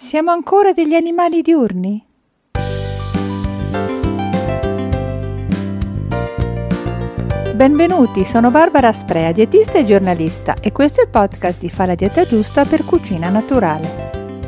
Siamo ancora degli animali diurni? Benvenuti, sono Barbara Sprea, dietista e giornalista e questo è il podcast di Fa la dieta giusta per cucina naturale.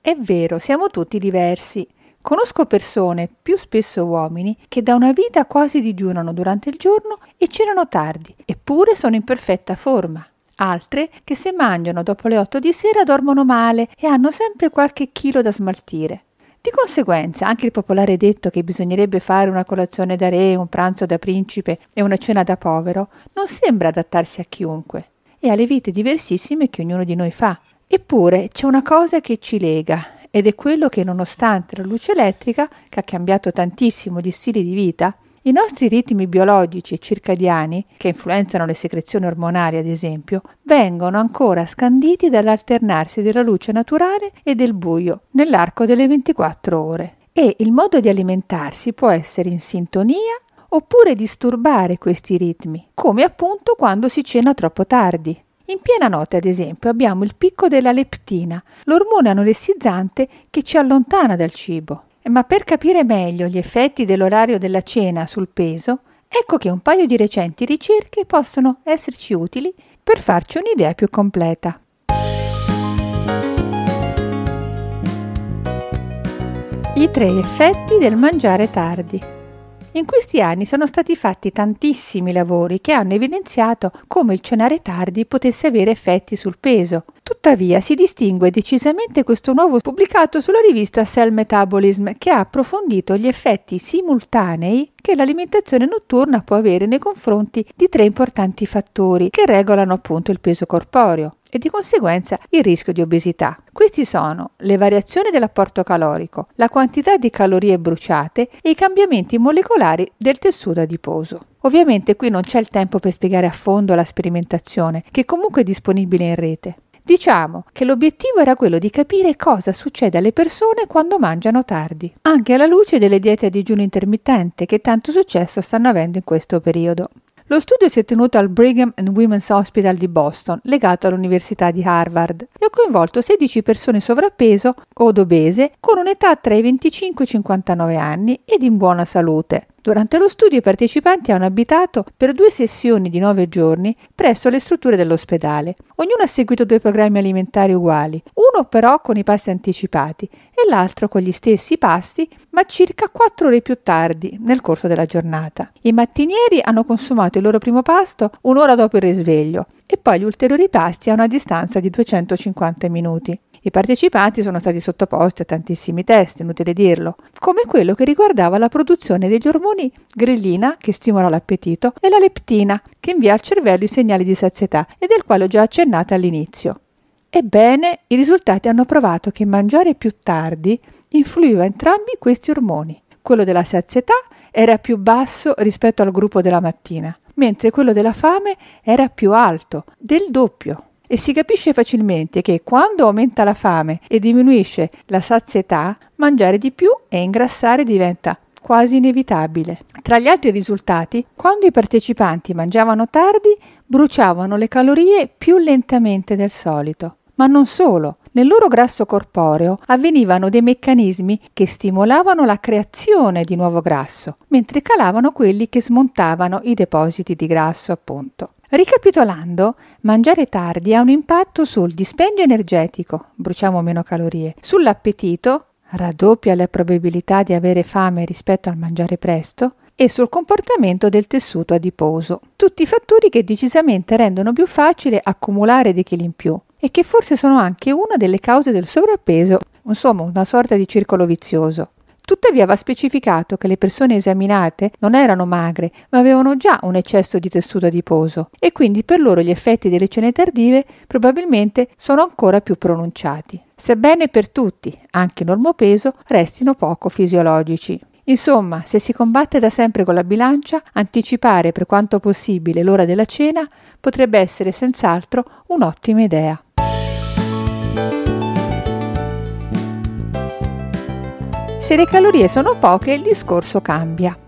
È vero, siamo tutti diversi. Conosco persone, più spesso uomini, che da una vita quasi digiunano durante il giorno e cenano tardi, eppure sono in perfetta forma. Altre che se mangiano dopo le 8 di sera dormono male e hanno sempre qualche chilo da smaltire. Di conseguenza, anche il popolare detto che bisognerebbe fare una colazione da re, un pranzo da principe e una cena da povero non sembra adattarsi a chiunque e alle vite diversissime che ognuno di noi fa. Eppure c'è una cosa che ci lega ed è quello che nonostante la luce elettrica, che ha cambiato tantissimo gli stili di vita, i nostri ritmi biologici e circadiani, che influenzano le secrezioni ormonali ad esempio, vengono ancora scanditi dall'alternarsi della luce naturale e del buio nell'arco delle 24 ore. E il modo di alimentarsi può essere in sintonia oppure disturbare questi ritmi, come appunto quando si cena troppo tardi. In piena notte, ad esempio, abbiamo il picco della leptina, l'ormone anoressizzante che ci allontana dal cibo. Ma per capire meglio gli effetti dell'orario della cena sul peso, ecco che un paio di recenti ricerche possono esserci utili per farci un'idea più completa. I tre effetti del mangiare tardi. In questi anni sono stati fatti tantissimi lavori che hanno evidenziato come il cenare tardi potesse avere effetti sul peso. Tuttavia si distingue decisamente questo nuovo pubblicato sulla rivista Cell Metabolism che ha approfondito gli effetti simultanei che l'alimentazione notturna può avere nei confronti di tre importanti fattori che regolano appunto il peso corporeo e di conseguenza il rischio di obesità. Questi sono le variazioni dell'apporto calorico, la quantità di calorie bruciate e i cambiamenti molecolari del tessuto adiposo. Ovviamente qui non c'è il tempo per spiegare a fondo la sperimentazione, che comunque è disponibile in rete. Diciamo che l'obiettivo era quello di capire cosa succede alle persone quando mangiano tardi, anche alla luce delle diete a digiuno intermittente che tanto successo stanno avendo in questo periodo. Lo studio si è tenuto al Brigham and Women's Hospital di Boston, legato all'Università di Harvard, e ha coinvolto 16 persone sovrappeso o obese con un'età tra i 25 e i 59 anni ed in buona salute. Durante lo studio i partecipanti hanno abitato per due sessioni di nove giorni presso le strutture dell'ospedale. Ognuno ha seguito due programmi alimentari uguali, uno però con i passi anticipati e l'altro con gli stessi pasti, ma circa quattro ore più tardi nel corso della giornata. I mattinieri hanno consumato il loro primo pasto un'ora dopo il risveglio e poi gli ulteriori pasti a una distanza di 250 minuti. I partecipanti sono stati sottoposti a tantissimi test, inutile dirlo, come quello che riguardava la produzione degli ormoni grellina, che stimola l'appetito, e la leptina, che invia al cervello i segnali di sazietà e del quale ho già accennato all'inizio. Ebbene, i risultati hanno provato che mangiare più tardi influiva entrambi questi ormoni. Quello della sazietà era più basso rispetto al gruppo della mattina, mentre quello della fame era più alto, del doppio e si capisce facilmente che quando aumenta la fame e diminuisce la sazietà, mangiare di più e ingrassare diventa quasi inevitabile. Tra gli altri risultati, quando i partecipanti mangiavano tardi, bruciavano le calorie più lentamente del solito. Ma non solo, nel loro grasso corporeo avvenivano dei meccanismi che stimolavano la creazione di nuovo grasso, mentre calavano quelli che smontavano i depositi di grasso, appunto. Ricapitolando, mangiare tardi ha un impatto sul dispendio energetico, bruciamo meno calorie, sull'appetito, raddoppia la probabilità di avere fame rispetto al mangiare presto, e sul comportamento del tessuto adiposo. Tutti fattori che decisamente rendono più facile accumulare dei chili in più e che forse sono anche una delle cause del sovrappeso, insomma una sorta di circolo vizioso. Tuttavia va specificato che le persone esaminate non erano magre, ma avevano già un eccesso di tessuto adiposo e quindi per loro gli effetti delle cene tardive probabilmente sono ancora più pronunciati, sebbene per tutti, anche normopeso, restino poco fisiologici. Insomma, se si combatte da sempre con la bilancia, anticipare per quanto possibile l'ora della cena potrebbe essere senz'altro un'ottima idea. Se le calorie sono poche il discorso cambia.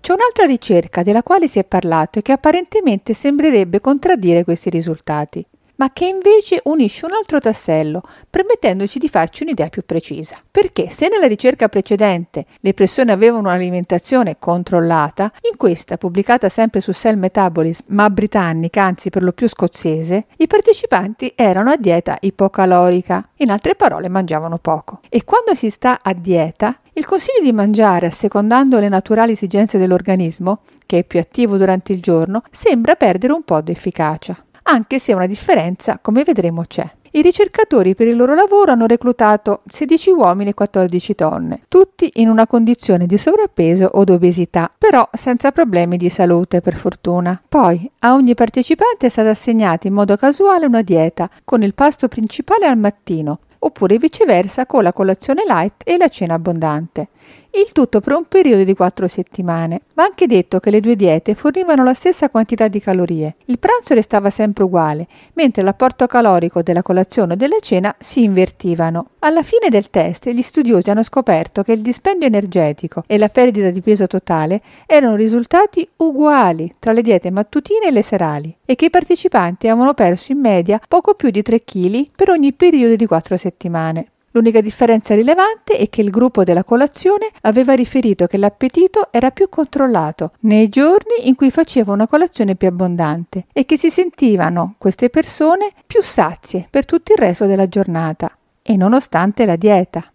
C'è un'altra ricerca della quale si è parlato e che apparentemente sembrerebbe contraddire questi risultati. ma che invece unisce un altro tassello, permettendoci di farci un'idea più precisa. Perché se nella ricerca precedente le persone avevano un'alimentazione controllata, in questa, pubblicata sempre su Cell Metabolism, ma britannica, anzi per lo più scozzese, i partecipanti erano a dieta ipocalorica, in altre parole mangiavano poco. E quando si sta a dieta, il consiglio di mangiare assecondando le naturali esigenze dell'organismo, che è più attivo durante il giorno, sembra perdere un po' di efficacia, anche se una differenza, come vedremo, c'è. I ricercatori per il loro lavoro hanno reclutato 16 uomini e 14 donne, tutti in una condizione di sovrappeso o d'obesità, però senza problemi di salute per fortuna. Poi a ogni partecipante è stata assegnata in modo casuale una dieta, con il pasto principale al mattino, oppure viceversa con la colazione light e la cena abbondante il tutto per un periodo di quattro settimane. Va anche detto che le due diete fornivano la stessa quantità di calorie. Il pranzo restava sempre uguale, mentre l'apporto calorico della colazione o della cena si invertivano. Alla fine del test gli studiosi hanno scoperto che il dispendio energetico e la perdita di peso totale erano risultati uguali tra le diete mattutine e le serali e che i partecipanti avevano perso in media poco più di 3 kg per ogni periodo di 4 settimane. L'unica differenza rilevante è che il gruppo della colazione aveva riferito che l'appetito era più controllato nei giorni in cui faceva una colazione più abbondante e che si sentivano queste persone più sazie per tutto il resto della giornata e nonostante la dieta.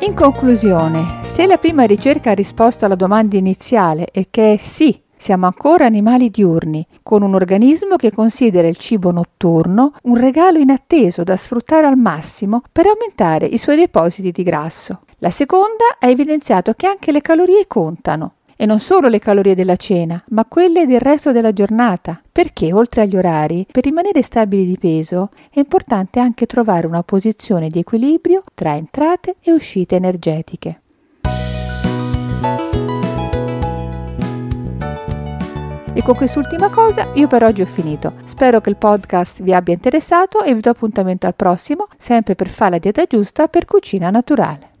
In conclusione, se la prima ricerca ha risposto alla domanda iniziale e che è sì, siamo ancora animali diurni, con un organismo che considera il cibo notturno un regalo inatteso da sfruttare al massimo per aumentare i suoi depositi di grasso. La seconda ha evidenziato che anche le calorie contano, e non solo le calorie della cena, ma quelle del resto della giornata, perché oltre agli orari, per rimanere stabili di peso, è importante anche trovare una posizione di equilibrio tra entrate e uscite energetiche. E con quest'ultima cosa io per oggi ho finito. Spero che il podcast vi abbia interessato e vi do appuntamento al prossimo, sempre per fare la dieta giusta per cucina naturale.